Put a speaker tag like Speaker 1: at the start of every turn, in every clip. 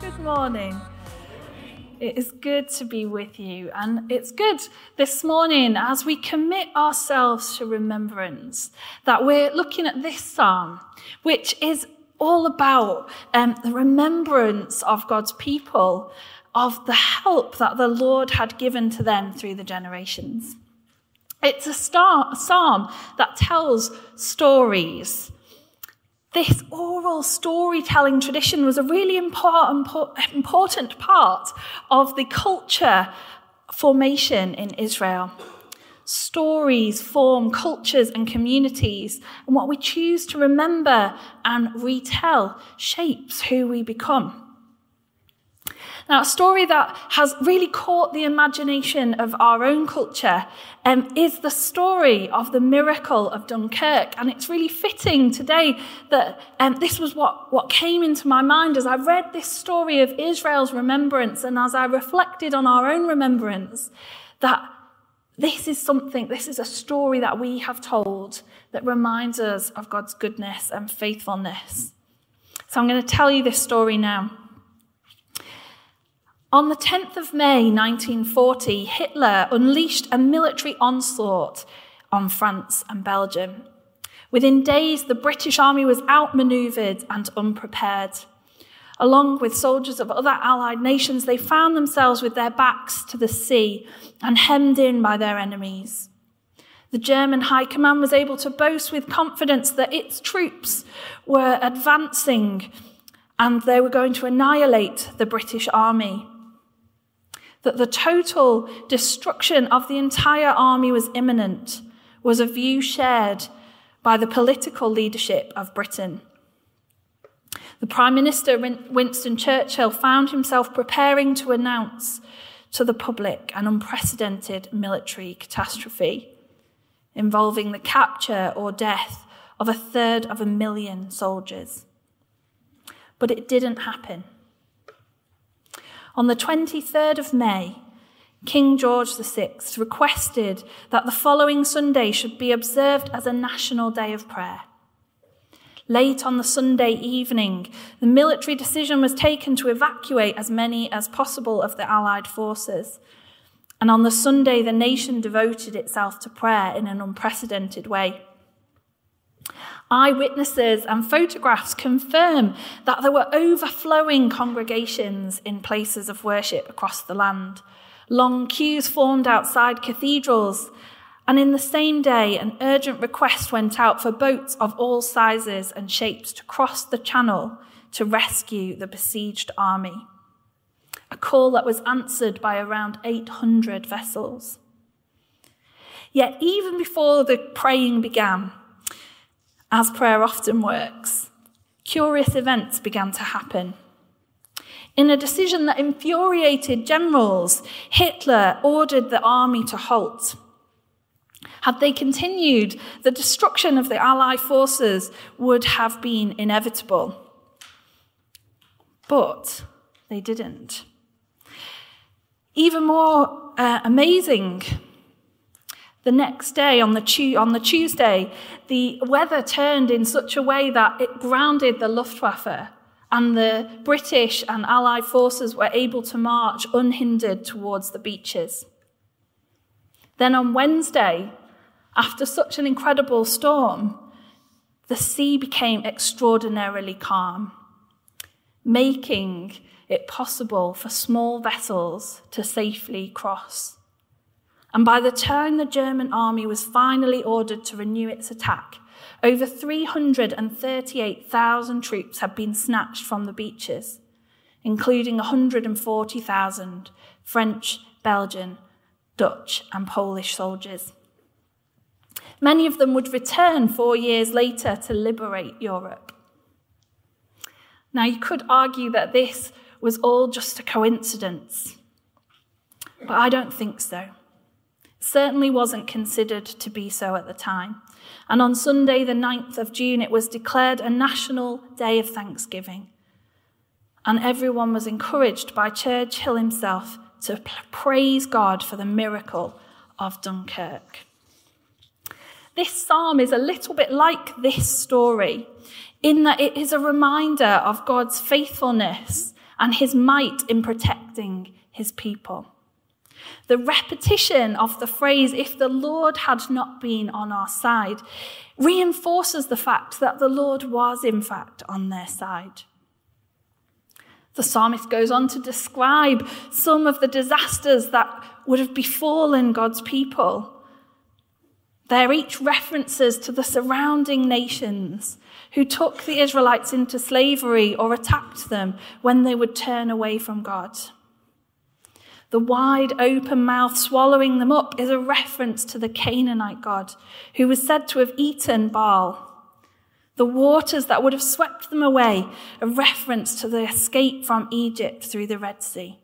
Speaker 1: Good morning. It is good to be with you, and it's good this morning as we commit ourselves to remembrance that we're looking at this psalm, which is all about um, the remembrance of God's people, of the help that the Lord had given to them through the generations. It's a, star, a psalm that tells stories this oral storytelling tradition was a really important, important part of the culture formation in Israel. Stories form cultures and communities, and what we choose to remember and retell shapes who we become. Now, a story that has really caught the imagination of our own culture um, is the story of the miracle of Dunkirk. And it's really fitting today that um, this was what, what came into my mind as I read this story of Israel's remembrance and as I reflected on our own remembrance, that this is something, this is a story that we have told that reminds us of God's goodness and faithfulness. So I'm going to tell you this story now. On the 10th of May 1940, Hitler unleashed a military onslaught on France and Belgium. Within days, the British army was outmaneuvered and unprepared. Along with soldiers of other Allied nations, they found themselves with their backs to the sea and hemmed in by their enemies. The German High Command was able to boast with confidence that its troops were advancing and they were going to annihilate the British army that the total destruction of the entire army was imminent was a view shared by the political leadership of Britain. The Prime Minister, Winston Churchill, found himself preparing to announce to the public an unprecedented military catastrophe involving the capture or death of a third of a million soldiers. But it didn't happen. On the 23rd of May, King George VI requested that the following Sunday should be observed as a national day of prayer. Late on the Sunday evening, the military decision was taken to evacuate as many as possible of the Allied forces. And on the Sunday, the nation devoted itself to prayer in an unprecedented way. Eyewitnesses and photographs confirm that there were overflowing congregations in places of worship across the land. Long queues formed outside cathedrals, and in the same day, an urgent request went out for boats of all sizes and shapes to cross the channel to rescue the besieged army. A call that was answered by around 800 vessels. Yet, even before the praying began, as prayer often works, curious events began to happen. In a decision that infuriated generals, Hitler ordered the army to halt. Had they continued, the destruction of the Allied forces would have been inevitable. But they didn't. Even more uh, amazing the next day, on the, tu- on the Tuesday, the weather turned in such a way that it grounded the Luftwaffe, and the British and Allied forces were able to march unhindered towards the beaches. Then on Wednesday, after such an incredible storm, the sea became extraordinarily calm, making it possible for small vessels to safely cross. And by the time the German army was finally ordered to renew its attack, over 338,000 troops had been snatched from the beaches, including 140,000 French, Belgian, Dutch, and Polish soldiers. Many of them would return four years later to liberate Europe. Now, you could argue that this was all just a coincidence, but I don't think so certainly wasn't considered to be so at the time. And on Sunday, the 9th of June, it was declared a national day of thanksgiving. And everyone was encouraged by Churchill himself to praise God for the miracle of Dunkirk. This psalm is a little bit like this story in that it is a reminder of God's faithfulness and his might in protecting his people. The repetition of the phrase, if the Lord had not been on our side, reinforces the fact that the Lord was, in fact, on their side. The psalmist goes on to describe some of the disasters that would have befallen God's people. They're each references to the surrounding nations who took the Israelites into slavery or attacked them when they would turn away from God. The wide open mouth swallowing them up is a reference to the Canaanite God who was said to have eaten Baal. The waters that would have swept them away, a reference to the escape from Egypt through the Red Sea.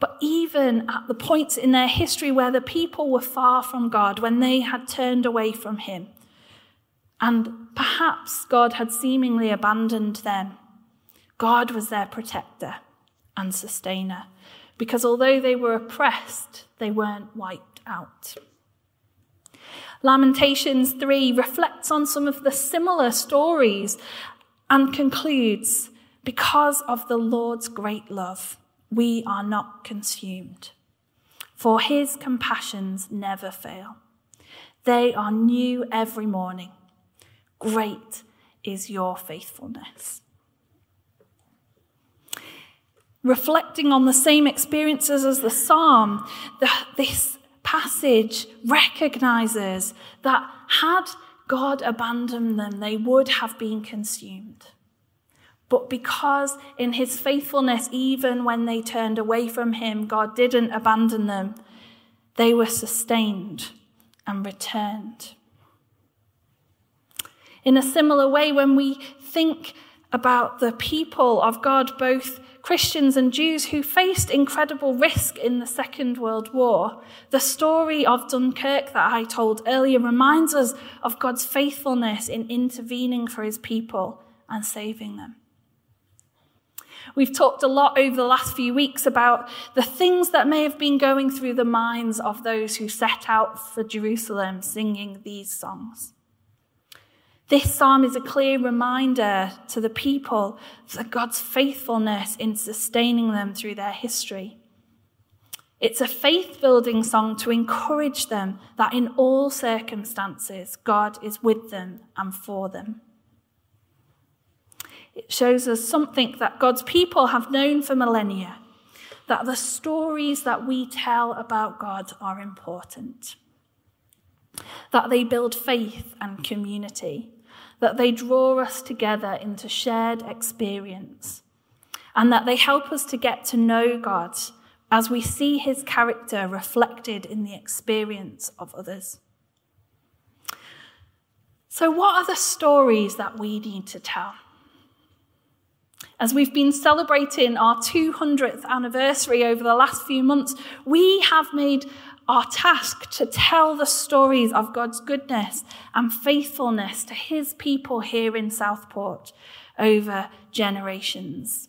Speaker 1: But even at the points in their history where the people were far from God, when they had turned away from Him, and perhaps God had seemingly abandoned them, God was their protector and sustainer because although they were oppressed, they weren't wiped out. Lamentations 3 reflects on some of the similar stories and concludes Because of the Lord's great love, we are not consumed, for his compassions never fail. They are new every morning. Great is your faithfulness reflecting on the same experiences as the psalm, the, this passage recognizes that had God abandoned them, they would have been consumed. But because in his faithfulness, even when they turned away from him, God didn't abandon them, they were sustained and returned. In a similar way, when we think about the people of God, both Christians and Jews who faced incredible risk in the Second World War. The story of Dunkirk that I told earlier reminds us of God's faithfulness in intervening for his people and saving them. We've talked a lot over the last few weeks about the things that may have been going through the minds of those who set out for Jerusalem singing these songs. This psalm is a clear reminder to the people of God's faithfulness in sustaining them through their history. It's a faith building song to encourage them that in all circumstances, God is with them and for them. It shows us something that God's people have known for millennia that the stories that we tell about God are important, that they build faith and community that they draw us together into shared experience, and that they help us to get to know God as we see his character reflected in the experience of others. So, what are the stories that we need to tell? As we've been celebrating our 200th anniversary over the last few months, we have made our task to tell the stories of God's goodness and faithfulness to his people here in Southport over generations.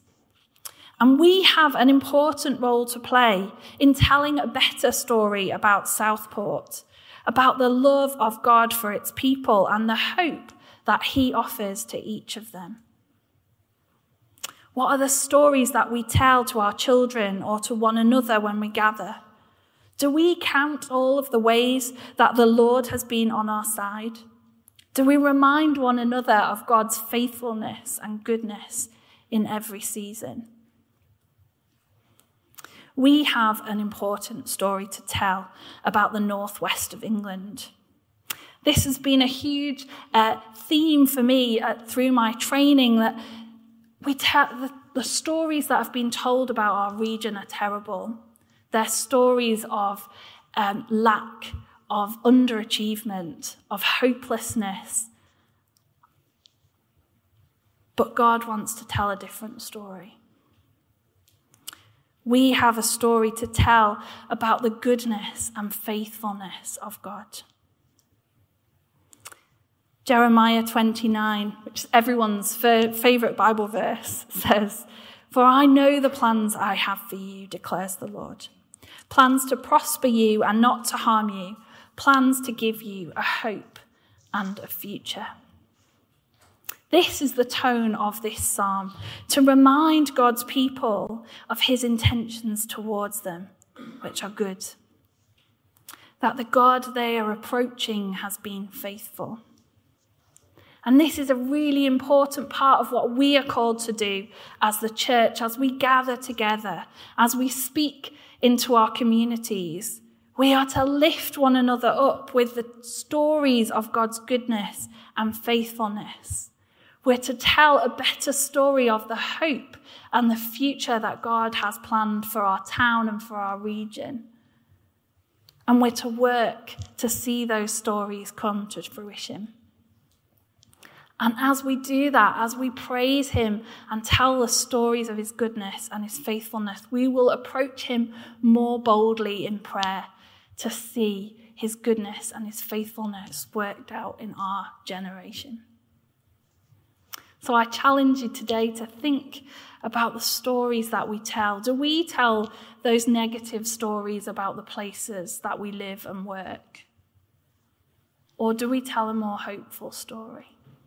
Speaker 1: And we have an important role to play in telling a better story about Southport, about the love of God for its people and the hope that he offers to each of them. What are the stories that we tell to our children or to one another when we gather? Do we count all of the ways that the Lord has been on our side? Do we remind one another of God's faithfulness and goodness in every season? We have an important story to tell about the northwest of England. This has been a huge uh, theme for me uh, through my training that we tell the, the stories that have been told about our region are terrible. They're stories of um, lack, of underachievement, of hopelessness. But God wants to tell a different story. We have a story to tell about the goodness and faithfulness of God. Jeremiah 29, which is everyone's favorite Bible verse, says, For I know the plans I have for you, declares the Lord plans to prosper you and not to harm you, plans to give you a hope and a future. This is the tone of this psalm to remind God's people of his intentions towards them, which are good. That the God they are approaching has been faithful. And this is a really important part of what we are called to do as the church, as we gather together, as we speak into our communities. We are to lift one another up with the stories of God's goodness and faithfulness. We're to tell a better story of the hope and the future that God has planned for our town and for our region. And we're to work to see those stories come to fruition. And as we do that, as we praise Him and tell the stories of His goodness and His faithfulness, we will approach Him more boldly in prayer to see His goodness and His faithfulness worked out in our generation. So I challenge you today to think about the stories that we tell. Do we tell those negative stories about the places that we live and work? Or do we tell a more hopeful story?